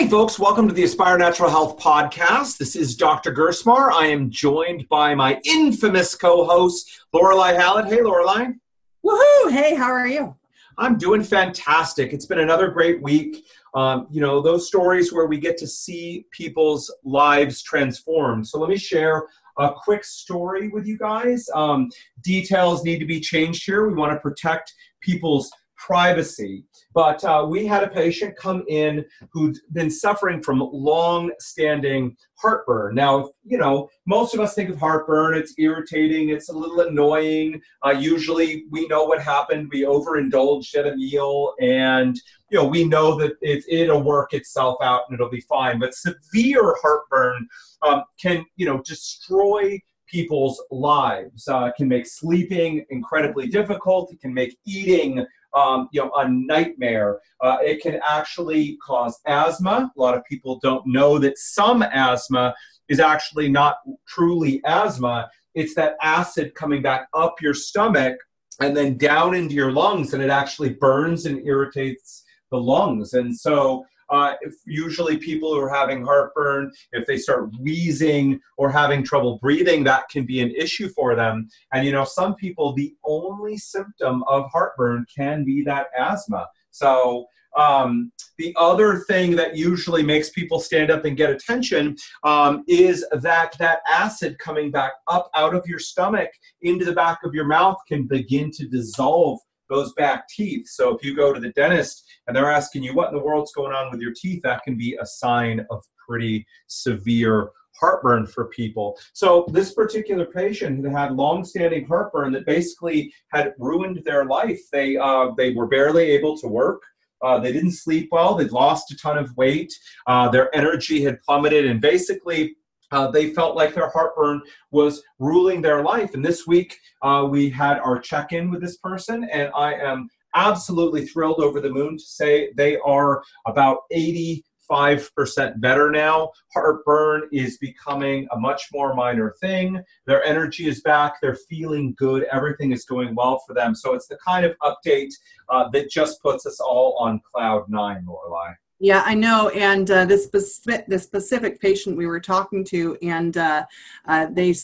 Hey, folks, welcome to the Aspire Natural Health Podcast. This is Dr. Gerstmar. I am joined by my infamous co host, Lorelei Hallett. Hey, Lorelei. Woohoo! Hey, how are you? I'm doing fantastic. It's been another great week. Um, you know, those stories where we get to see people's lives transformed. So, let me share a quick story with you guys. Um, details need to be changed here. We want to protect people's privacy. But uh, we had a patient come in who'd been suffering from long standing heartburn. Now, you know, most of us think of heartburn, it's irritating, it's a little annoying. Uh, usually we know what happened. We overindulged at a meal and you know, we know that it, it'll work itself out and it'll be fine. But severe heartburn um, can, you know, destroy people's lives. Uh, can make sleeping incredibly difficult. It can make eating um, you know, a nightmare. Uh, it can actually cause asthma. A lot of people don't know that some asthma is actually not truly asthma. It's that acid coming back up your stomach and then down into your lungs, and it actually burns and irritates the lungs. And so uh, usually, people who are having heartburn, if they start wheezing or having trouble breathing, that can be an issue for them. And you know, some people, the only symptom of heartburn can be that asthma. So, um, the other thing that usually makes people stand up and get attention um, is that that acid coming back up out of your stomach into the back of your mouth can begin to dissolve those back teeth. So if you go to the dentist and they're asking you what in the world's going on with your teeth, that can be a sign of pretty severe heartburn for people. So this particular patient had had long-standing heartburn that basically had ruined their life. They uh, they were barely able to work. Uh, they didn't sleep well. They'd lost a ton of weight. Uh, their energy had plummeted, and basically uh, they felt like their heartburn was ruling their life. And this week, uh, we had our check in with this person, and I am absolutely thrilled over the moon to say they are about 85% better now. Heartburn is becoming a much more minor thing. Their energy is back. They're feeling good. Everything is going well for them. So it's the kind of update uh, that just puts us all on cloud nine, Lorelei. Yeah, I know. And uh, this specific, specific patient we were talking to, and uh, uh, they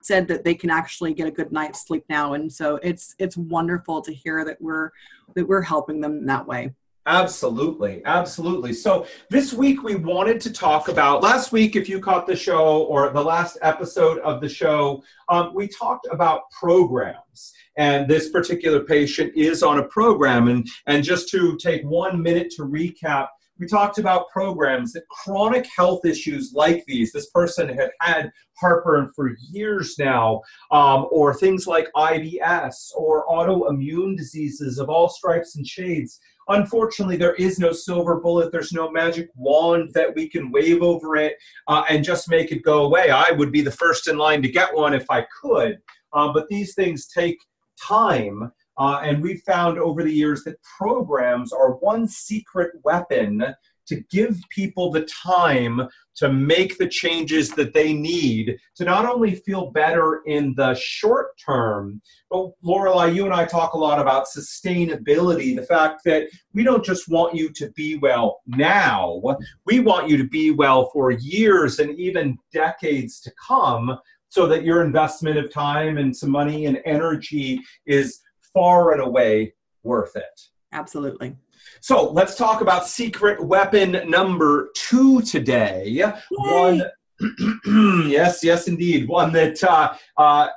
said that they can actually get a good night's sleep now, and so it's it's wonderful to hear that we're that we're helping them that way. Absolutely, absolutely. So this week we wanted to talk about. Last week, if you caught the show or the last episode of the show, um, we talked about programs and this particular patient is on a program and and just to take one minute to recap we talked about programs that chronic health issues like these, this person had had heartburn for years now, um, or things like IBS or autoimmune diseases of all stripes and shades. Unfortunately, there is no silver bullet. There's no magic wand that we can wave over it uh, and just make it go away. I would be the first in line to get one if I could. Uh, but these things take time. Uh, and we've found over the years that programs are one secret weapon to give people the time to make the changes that they need to not only feel better in the short term, but Lorelei, you and I talk a lot about sustainability, the fact that we don't just want you to be well now, we want you to be well for years and even decades to come so that your investment of time and some money and energy is far and away worth it. Absolutely. So let's talk about secret weapon number two today. Yay. One, yes, yes, indeed. One that uh, uh,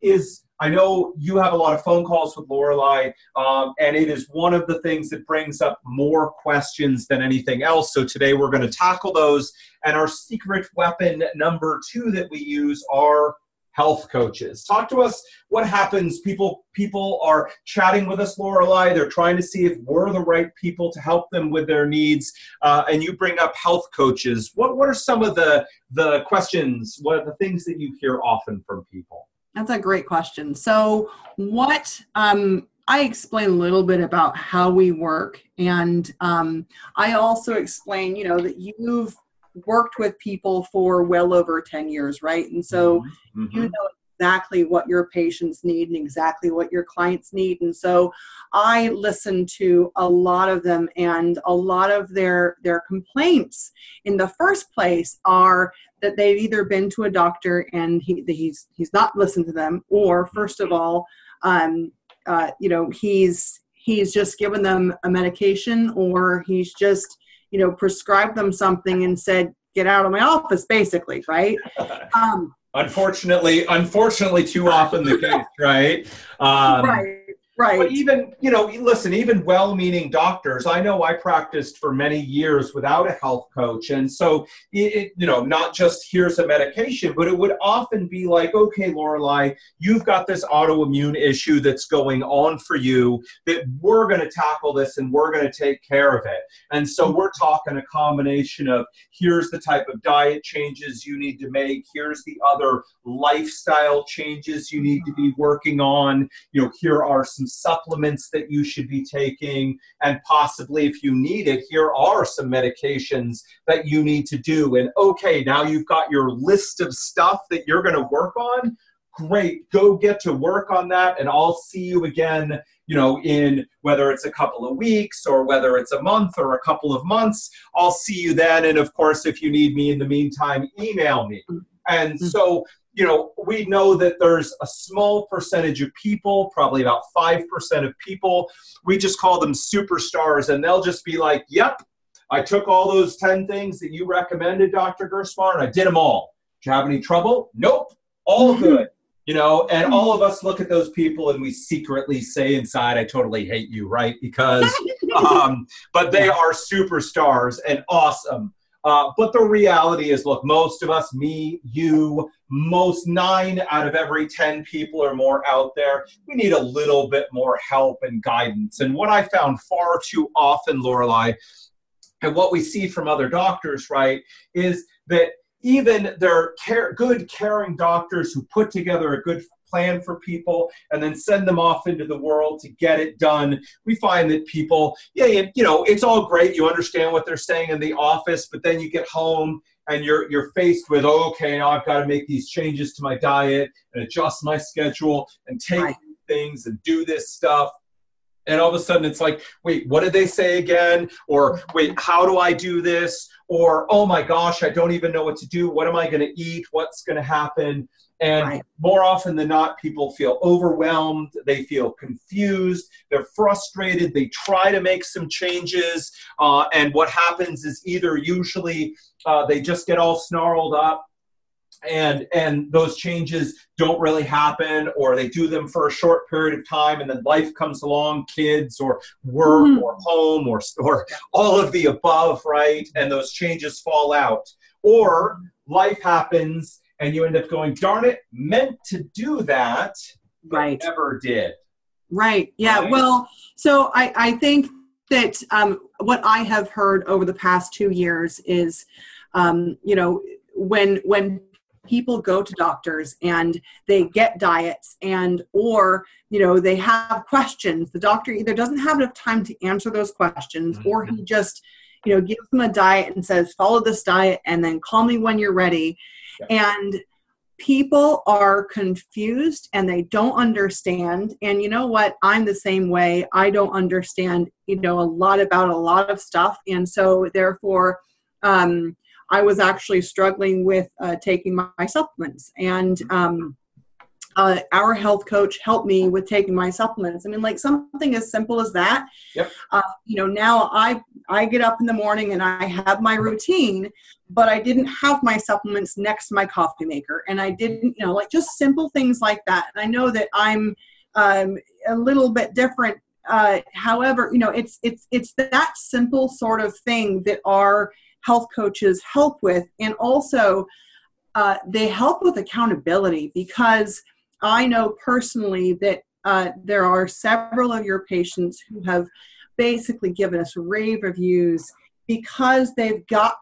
is. I know you have a lot of phone calls with Lorelei, um, and it is one of the things that brings up more questions than anything else. So today we're going to tackle those. And our secret weapon number two that we use are health coaches. Talk to us what happens. People people are chatting with us, Lorelei. They're trying to see if we're the right people to help them with their needs. Uh, and you bring up health coaches. What what are some of the the questions? What are the things that you hear often from people? That's a great question. So what um, I explain a little bit about how we work, and um, I also explain, you know, that you've worked with people for well over 10 years, right? And so mm-hmm. you know exactly what your patients need and exactly what your clients need. And so I listen to a lot of them and a lot of their their complaints in the first place are that they've either been to a doctor and he he's he's not listened to them or first of all um, uh, you know he's he's just given them a medication or he's just you know prescribed them something and said get out of my office basically right? Um, unfortunately unfortunately too often the case right? Um, right Right. But even, you know, listen, even well meaning doctors, I know I practiced for many years without a health coach. And so, it, you know, not just here's a medication, but it would often be like, okay, Lorelei, you've got this autoimmune issue that's going on for you that we're going to tackle this and we're going to take care of it. And so mm-hmm. we're talking a combination of here's the type of diet changes you need to make, here's the other lifestyle changes you need to be working on, you know, here are some supplements that you should be taking, and possibly if you need it, here are some medications that you need to do. And okay, now you've got your list of stuff that you're going to work on. Great, go get to work on that, and I'll see you again you know, in whether it's a couple of weeks or whether it's a month or a couple of months. I'll see you then. And of course, if you need me in the meantime, email me. And mm-hmm. so you know, we know that there's a small percentage of people, probably about 5% of people, we just call them superstars, and they'll just be like, yep, I took all those 10 things that you recommended, Dr. Gerstmar, and I did them all. Do you have any trouble? Nope, all mm-hmm. good. You know, and all of us look at those people and we secretly say inside, I totally hate you, right? Because, um, but they are superstars and awesome uh, but the reality is, look, most of us, me, you, most nine out of every 10 people or more out there, we need a little bit more help and guidance. And what I found far too often, Lorelei, and what we see from other doctors, right, is that even their care, good, caring doctors who put together a good plan for people and then send them off into the world to get it done. We find that people, yeah, you know, it's all great. You understand what they're saying in the office, but then you get home and you're you're faced with, oh, okay, now I've got to make these changes to my diet and adjust my schedule and take right. things and do this stuff and all of a sudden it's like wait what did they say again or wait how do i do this or oh my gosh i don't even know what to do what am i going to eat what's going to happen and right. more often than not people feel overwhelmed they feel confused they're frustrated they try to make some changes uh, and what happens is either usually uh, they just get all snarled up and and those changes don't really happen or they do them for a short period of time and then life comes along kids or work mm-hmm. or home or or all of the above right and those changes fall out or life happens and you end up going darn it meant to do that right never did right yeah right? well so i i think that um, what i have heard over the past two years is um, you know when when people go to doctors and they get diets and or you know they have questions the doctor either doesn't have enough time to answer those questions mm-hmm. or he just you know gives them a diet and says follow this diet and then call me when you're ready and people are confused and they don't understand. And you know what? I'm the same way. I don't understand you know a lot about a lot of stuff. And so therefore um I was actually struggling with uh, taking my, my, supplements, and um, uh, our health coach helped me with taking my supplements. I mean, like something as simple as that. Yep. Uh, you know, now I I get up in the morning and I have my routine, but I didn't have my supplements next to my coffee maker, and I didn't, you know, like just simple things like that. And I know that I'm um, a little bit different uh, however, you know, it's it's it's that simple sort of thing that our health coaches help with. And also, uh, they help with accountability because I know personally that uh, there are several of your patients who have basically given us rave reviews because they've got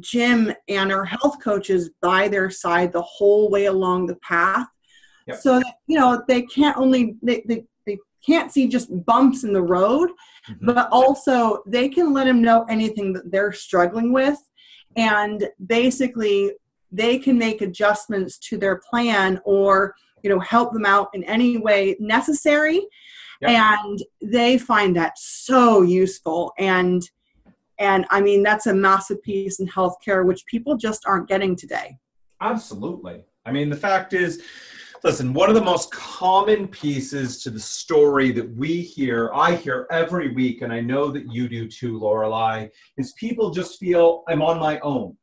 Jim and our health coaches by their side the whole way along the path. Yep. So that, you know they can't only they, they, they can't see just bumps in the road, mm-hmm. but also they can let them know anything that they're struggling with. And basically, they can make adjustments to their plan or you know help them out in any way necessary. Yep. and they find that so useful. And and i mean that's a massive piece in healthcare which people just aren't getting today. Absolutely. I mean the fact is listen one of the most common pieces to the story that we hear i hear every week and i know that you do too lorelei is people just feel i'm on my own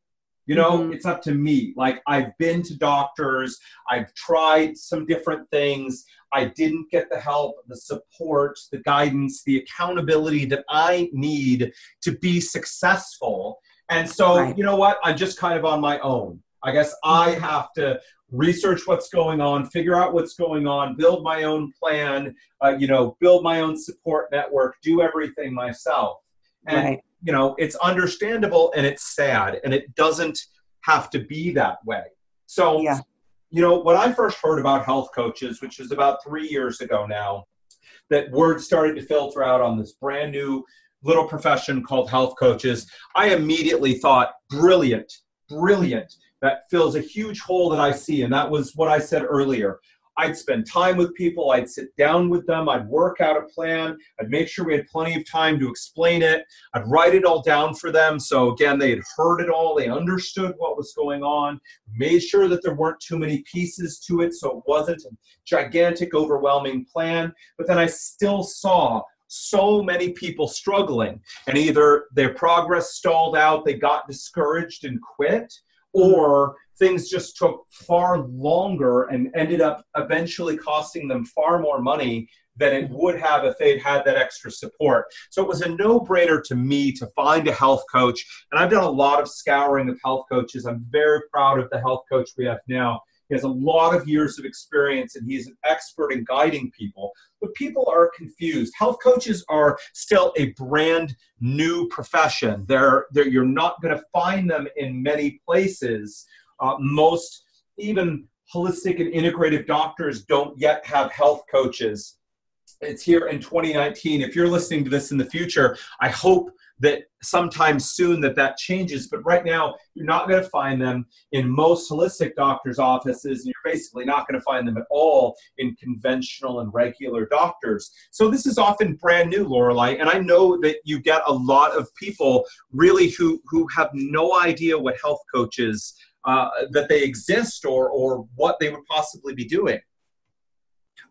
you know, mm-hmm. it's up to me. Like, I've been to doctors, I've tried some different things. I didn't get the help, the support, the guidance, the accountability that I need to be successful. And so, right. you know what? I'm just kind of on my own. I guess I mm-hmm. have to research what's going on, figure out what's going on, build my own plan, uh, you know, build my own support network, do everything myself. And right. you know it's understandable and it's sad and it doesn't have to be that way. So yeah. you know when i first heard about health coaches which is about three years ago now that word started to filter out on this brand new little profession called health coaches i immediately thought brilliant brilliant. That fills a huge hole that i see. And that was what i said earlier I'd spend time with people, I'd sit down with them, I'd work out a plan, I'd make sure we had plenty of time to explain it, I'd write it all down for them. So again, they had heard it all, they understood what was going on, made sure that there weren't too many pieces to it, so it wasn't a gigantic, overwhelming plan. But then I still saw so many people struggling, and either their progress stalled out, they got discouraged and quit, or things just took far longer and ended up eventually costing them far more money than it mm-hmm. would have if they'd had that extra support. So it was a no brainer to me to find a health coach. And I've done a lot of scouring of health coaches. I'm very proud of the health coach we have now. He has a lot of years of experience and he's an expert in guiding people. But people are confused. Health coaches are still a brand new profession. They're, they're, you're not going to find them in many places. Uh, most, even holistic and integrative doctors, don't yet have health coaches. It's here in 2019. If you're listening to this in the future, I hope that sometime soon that that changes but right now you're not going to find them in most holistic doctors offices and you're basically not going to find them at all in conventional and regular doctors so this is often brand new lorelei and i know that you get a lot of people really who who have no idea what health coaches uh, that they exist or or what they would possibly be doing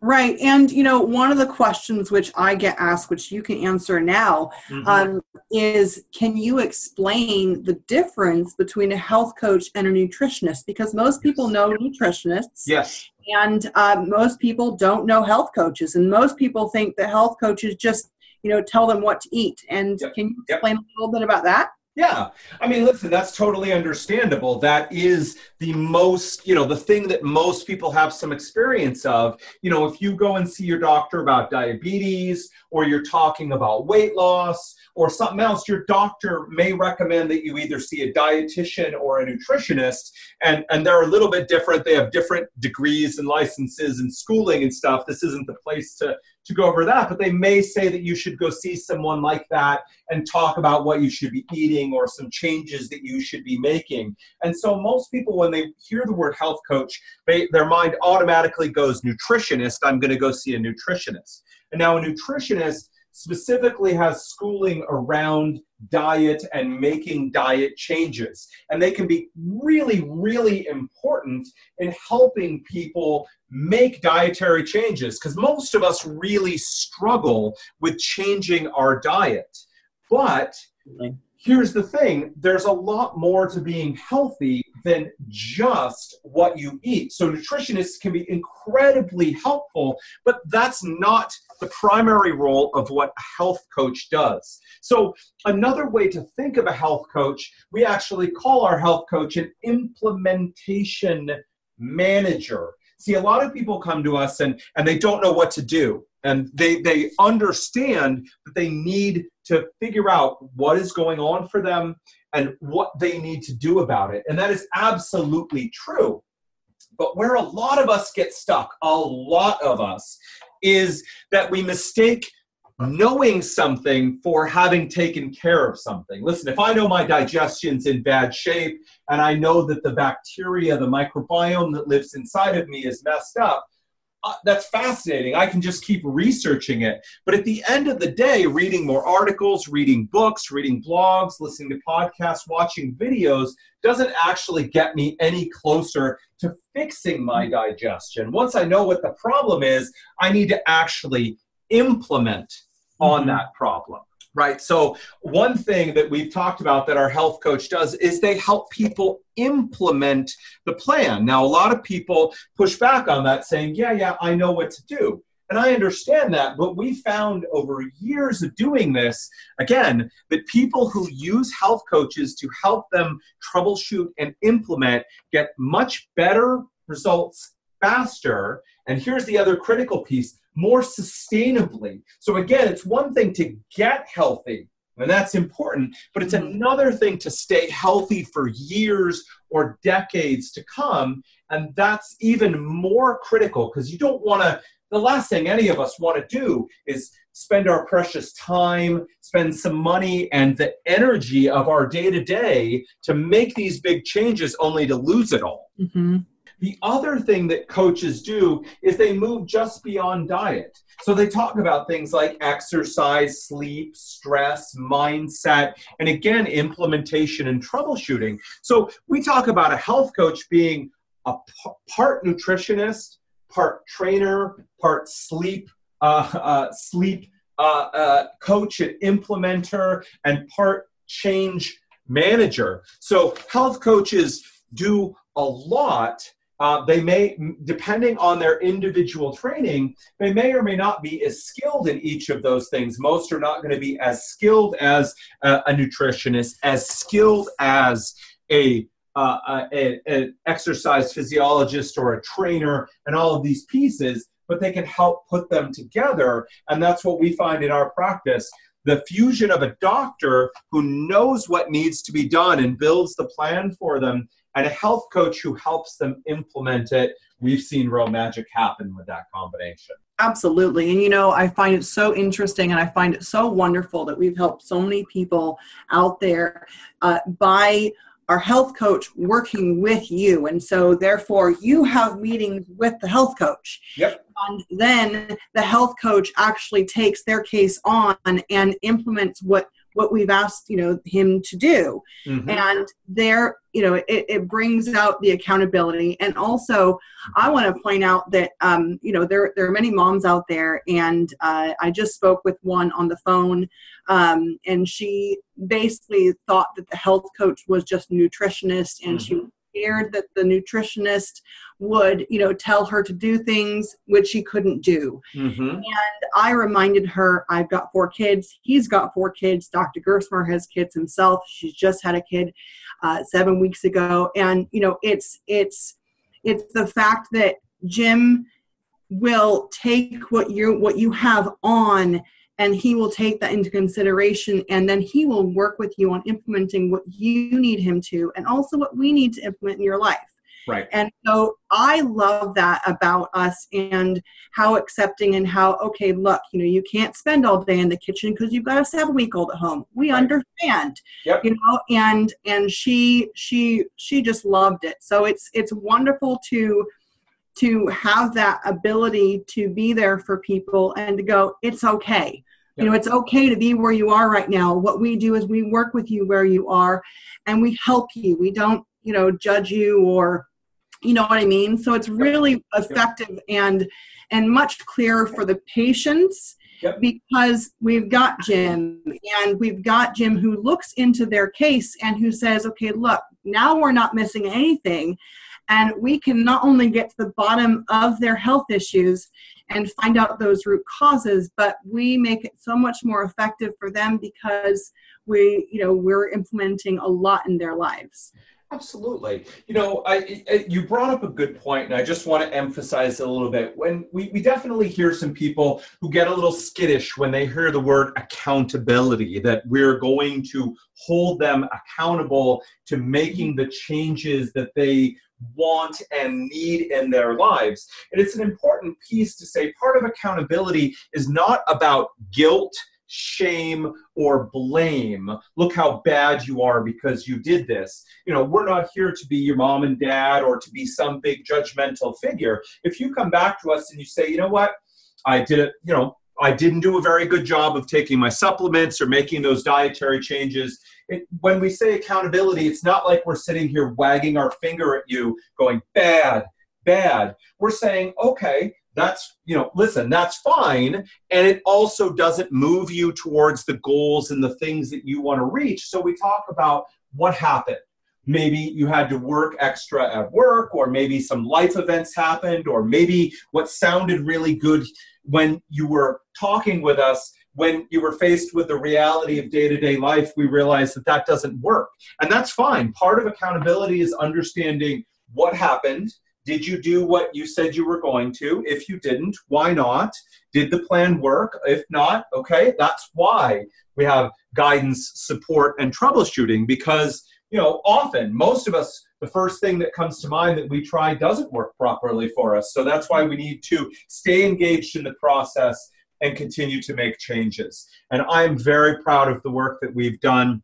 Right. And, you know, one of the questions which I get asked, which you can answer now, mm-hmm. um, is can you explain the difference between a health coach and a nutritionist? Because most people know nutritionists. Yes. And uh, most people don't know health coaches. And most people think that health coaches just, you know, tell them what to eat. And yep. can you explain yep. a little bit about that? Yeah. I mean, listen, that's totally understandable. That is the most, you know, the thing that most people have some experience of. You know, if you go and see your doctor about diabetes or you're talking about weight loss or something else, your doctor may recommend that you either see a dietitian or a nutritionist. And, and they're a little bit different. They have different degrees and licenses and schooling and stuff. This isn't the place to, to go over that, but they may say that you should go see someone like that and talk about what you should be eating or some changes that you should be making. And so most people, when they hear the word health coach, they, their mind automatically goes nutritionist. I'm going to go see a nutritionist. And now a nutritionist specifically has schooling around diet and making diet changes. And they can be really, really important in helping people make dietary changes because most of us really struggle with changing our diet. But here's the thing there's a lot more to being healthy than just what you eat. So, nutritionists can be incredibly helpful, but that's not the primary role of what a health coach does. So, another way to think of a health coach, we actually call our health coach an implementation manager. See, a lot of people come to us and, and they don't know what to do and they they understand that they need to figure out what is going on for them and what they need to do about it and that is absolutely true but where a lot of us get stuck a lot of us is that we mistake knowing something for having taken care of something. Listen, if I know my digestion's in bad shape and I know that the bacteria, the microbiome that lives inside of me is messed up, uh, that's fascinating. I can just keep researching it. But at the end of the day, reading more articles, reading books, reading blogs, listening to podcasts, watching videos doesn't actually get me any closer to fixing my digestion. Once I know what the problem is, I need to actually implement on mm-hmm. that problem right? So, one thing that we've talked about that our health coach does is they help people implement the plan. Now, a lot of people push back on that saying, yeah, yeah, I know what to do. And I understand that, but we found over years of doing this, again, that people who use health coaches to help them troubleshoot and implement get much better results faster. And here's the other critical piece more sustainably. So, again, it's one thing to get healthy, and that's important, but it's mm-hmm. another thing to stay healthy for years or decades to come. And that's even more critical because you don't want to, the last thing any of us want to do is spend our precious time, spend some money and the energy of our day to day to make these big changes only to lose it all. Mm-hmm. The other thing that coaches do is they move just beyond diet. So they talk about things like exercise, sleep, stress, mindset, and again, implementation and troubleshooting. So we talk about a health coach being a part nutritionist, part trainer, part sleep, uh, uh, sleep uh, uh coach and implementer, and part change manager. So health coaches do a lot uh, they may, depending on their individual training, they may or may not be as skilled in each of those things. Most are not going to be as skilled as a, nutritionist, as skilled as a uh, an exercise physiologist or a trainer, and all of these pieces, but they can help put them together. And that's what we find in our practice the fusion of a doctor who knows what needs to be done and builds the plan for them and a health coach who helps them implement it. We've seen real magic happen with that combination. Absolutely. And you know, I find it so interesting and I find it so wonderful that we've helped so many people out there uh, by our health coach working with you. And so, therefore, you have meetings with the health coach. Yep. And then the health coach actually takes their case on and implements what what we've asked you know him to do mm-hmm. and there you know it, it brings out the accountability and also i want to point out that um, you know there, there are many moms out there and uh, i just spoke with one on the phone um, and she basically thought that the health coach was just nutritionist and mm-hmm. she scared that the nutritionist would, you know, tell her to do things which she couldn't do. Mm-hmm. And I reminded her, I've got four kids. He's got four kids. Dr. Gerstmar has kids himself. She's just had a kid uh, seven weeks ago, and you know, it's it's it's the fact that Jim will take what you what you have on and he will take that into consideration and then he will work with you on implementing what you need him to and also what we need to implement in your life right and so i love that about us and how accepting and how okay look you know you can't spend all day in the kitchen because you've got a seven week old at home we right. understand yep. you know and and she she she just loved it so it's it's wonderful to to have that ability to be there for people and to go it's okay. You know it's okay to be where you are right now. What we do is we work with you where you are and we help you. We don't you know judge you or you know what i mean? So it's really effective and and much clearer for the patients because we've got Jim and we've got Jim who looks into their case and who says, okay, look, now we're not missing anything. And we can not only get to the bottom of their health issues and find out those root causes, but we make it so much more effective for them because we, you know, we're implementing a lot in their lives. Absolutely. You know, I, I, you brought up a good point, and I just want to emphasize a little bit. When we, we definitely hear some people who get a little skittish when they hear the word accountability, that we're going to hold them accountable to making the changes that they want and need in their lives. And it's an important piece to say part of accountability is not about guilt shame or blame. Look how bad you are because you did this. You know, we're not here to be your mom and dad or to be some big judgmental figure. If you come back to us and you say, you know what, I did it, you know, I didn't do a very good job of taking my supplements or making those dietary changes. It, when we say accountability, it's not like we're sitting here wagging our finger at you going, bad, bad. We're saying, okay, that's, you know, listen, that's fine. And it also doesn't move you towards the goals and the things that you want to reach. So we talk about what happened. Maybe you had to work extra at work, or maybe some life events happened, or maybe what sounded really good when you were talking with us when you were faced with the reality of day to day life, we realized that that doesn't work. And that's fine. Part of accountability is understanding what happened. Did you do what you said you were going to? If you didn't, why not? Did the plan work? If not, okay, that's why we have guidance, support, and troubleshooting because, you know, often most of us the first thing that comes to mind that we try doesn't work properly for us. So that's why we need to stay engaged in the process and continue to make changes. And I'm very proud of the work that we've done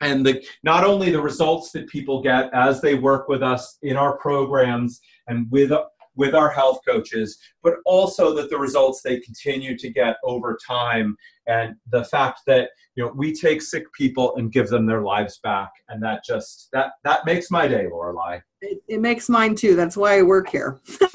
and the, not only the results that people get as they work with us in our programs and with with our health coaches, but also that the results they continue to get over time. And the fact that you know we take sick people and give them their lives back. And that just that that makes my day lorelei it, it makes mine too. That's why i work here.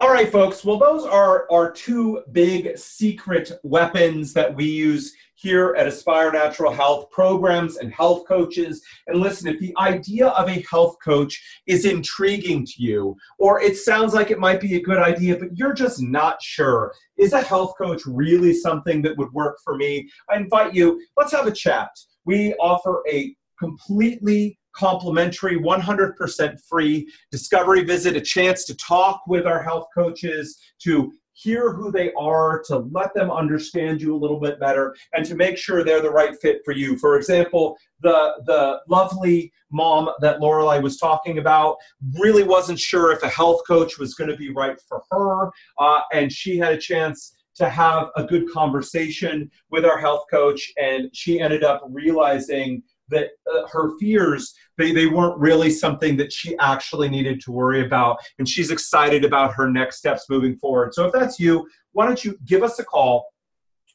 All right, folks. Well, those are our two big secret weapons that we use here at Aspire Natural Health programs and health coaches. And listen, if the idea of a health coach is intriguing to you, or it sounds like it might be a good idea, but you're just not sure, is a health coach really something that would work for me? I invite you, let's have a chat. We offer a completely complimentary, 100% free discovery visit, a chance to talk with our health coaches, to hear who they are, to let them understand you a little bit better, and to make sure they're the right fit for you. For example, the, the lovely mom that Lorelei was talking about really wasn't sure if a health coach was going to be right for her, uh, and she had a chance to have a good conversation with our health coach, and she ended up realizing that uh, her fears they, they weren't really something that she actually needed to worry about and she's excited about her next steps moving forward. So if that's you why don't you give us a call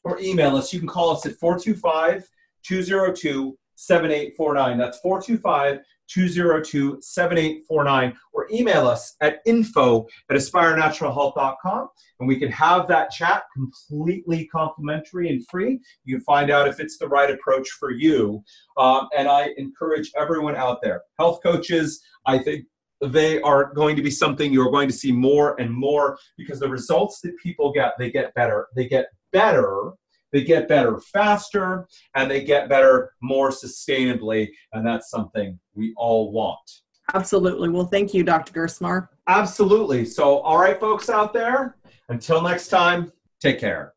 or email us? You can call us at 425 202 7849 that's 425 202 7849 or email us at info at aspirenaturalhealth.com and we can have that chat completely complimentary and free. You can find out if it's the right approach for you. Um, and I encourage everyone out there, health coaches, I think they are going to be something you're going to see more and more because the results that people get, they get better. They get better they get better faster and they get better more sustainably and that's something we all want. Absolutely. Well thank you dr gerstmar. Absolutely. So all right folks out there until next time take care